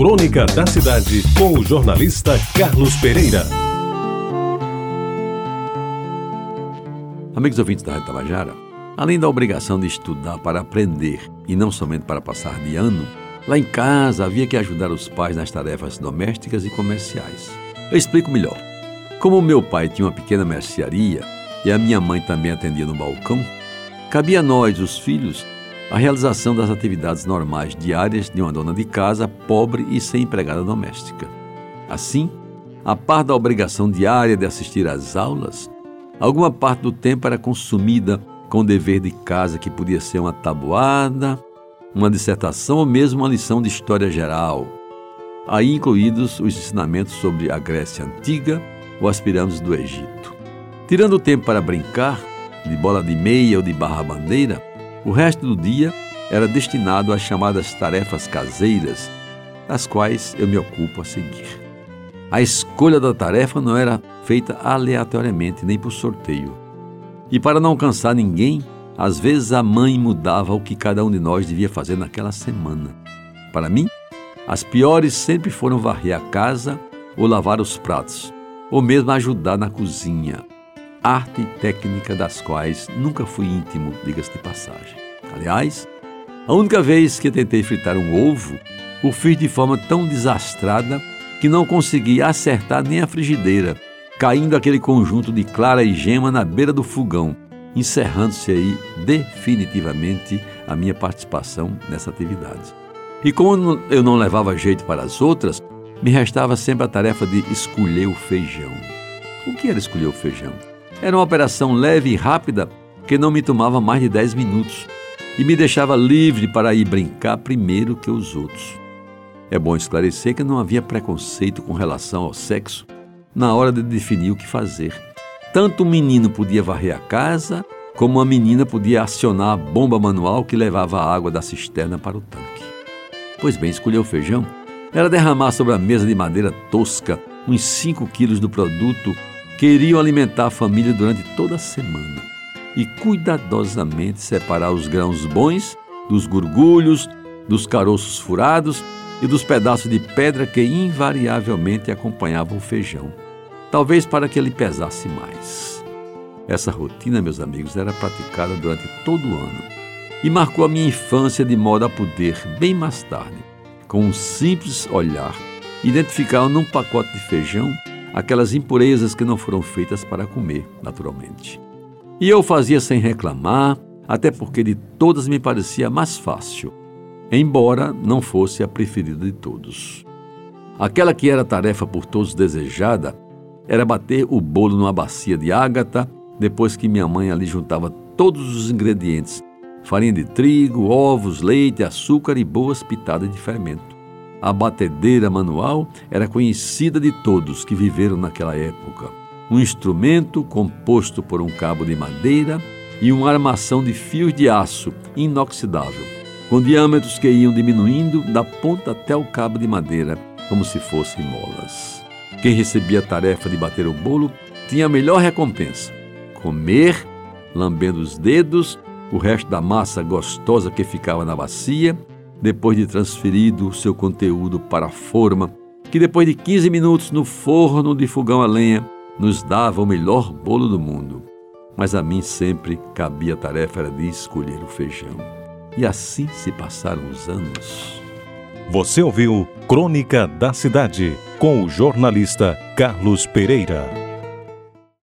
Crônica da Cidade, com o jornalista Carlos Pereira. Amigos ouvintes da Rádio Tabajara, além da obrigação de estudar para aprender e não somente para passar de ano, lá em casa havia que ajudar os pais nas tarefas domésticas e comerciais. Eu explico melhor. Como meu pai tinha uma pequena mercearia e a minha mãe também atendia no balcão, cabia a nós, os filhos, a realização das atividades normais diárias de uma dona de casa pobre e sem empregada doméstica. Assim, a par da obrigação diária de assistir às aulas, alguma parte do tempo era consumida com o dever de casa que podia ser uma tabuada, uma dissertação ou mesmo uma lição de história geral, aí incluídos os ensinamentos sobre a Grécia Antiga ou as pirâmides do Egito. Tirando o tempo para brincar, de bola de meia ou de barra-bandeira, o resto do dia era destinado às chamadas tarefas caseiras, das quais eu me ocupo a seguir. A escolha da tarefa não era feita aleatoriamente nem por sorteio. E para não cansar ninguém, às vezes a mãe mudava o que cada um de nós devia fazer naquela semana. Para mim, as piores sempre foram varrer a casa ou lavar os pratos, ou mesmo ajudar na cozinha, arte e técnica das quais nunca fui íntimo, diga-se de passagem. Aliás, a única vez que tentei fritar um ovo, o fiz de forma tão desastrada que não consegui acertar nem a frigideira, caindo aquele conjunto de clara e gema na beira do fogão, encerrando-se aí definitivamente a minha participação nessa atividade. E como eu não levava jeito para as outras, me restava sempre a tarefa de escolher o feijão. O que era escolher o feijão? Era uma operação leve e rápida que não me tomava mais de 10 minutos e me deixava livre para ir brincar primeiro que os outros. É bom esclarecer que não havia preconceito com relação ao sexo na hora de definir o que fazer. Tanto o menino podia varrer a casa, como a menina podia acionar a bomba manual que levava a água da cisterna para o tanque. Pois bem, escolher o feijão era derramar sobre a mesa de madeira tosca uns 5 quilos do produto queriam alimentar a família durante toda a semana e cuidadosamente separar os grãos bons dos gurgulhos, dos caroços furados e dos pedaços de pedra que invariavelmente acompanhavam o feijão, talvez para que ele pesasse mais. Essa rotina, meus amigos, era praticada durante todo o ano e marcou a minha infância de modo a poder, bem mais tarde, com um simples olhar, identificar num pacote de feijão aquelas impurezas que não foram feitas para comer, naturalmente. E eu fazia sem reclamar, até porque de todas me parecia mais fácil, embora não fosse a preferida de todos. Aquela que era tarefa por todos desejada era bater o bolo numa bacia de ágata, depois que minha mãe ali juntava todos os ingredientes: farinha de trigo, ovos, leite, açúcar e boas pitadas de fermento. A batedeira manual era conhecida de todos que viveram naquela época. Um instrumento composto por um cabo de madeira e uma armação de fios de aço inoxidável, com diâmetros que iam diminuindo da ponta até o cabo de madeira, como se fossem molas. Quem recebia a tarefa de bater o bolo tinha a melhor recompensa: comer, lambendo os dedos, o resto da massa gostosa que ficava na bacia depois de transferido o seu conteúdo para a forma, que depois de 15 minutos no forno de fogão a lenha, nos dava o melhor bolo do mundo. Mas a mim sempre cabia a tarefa de escolher o feijão. E assim se passaram os anos. Você ouviu Crônica da Cidade com o jornalista Carlos Pereira.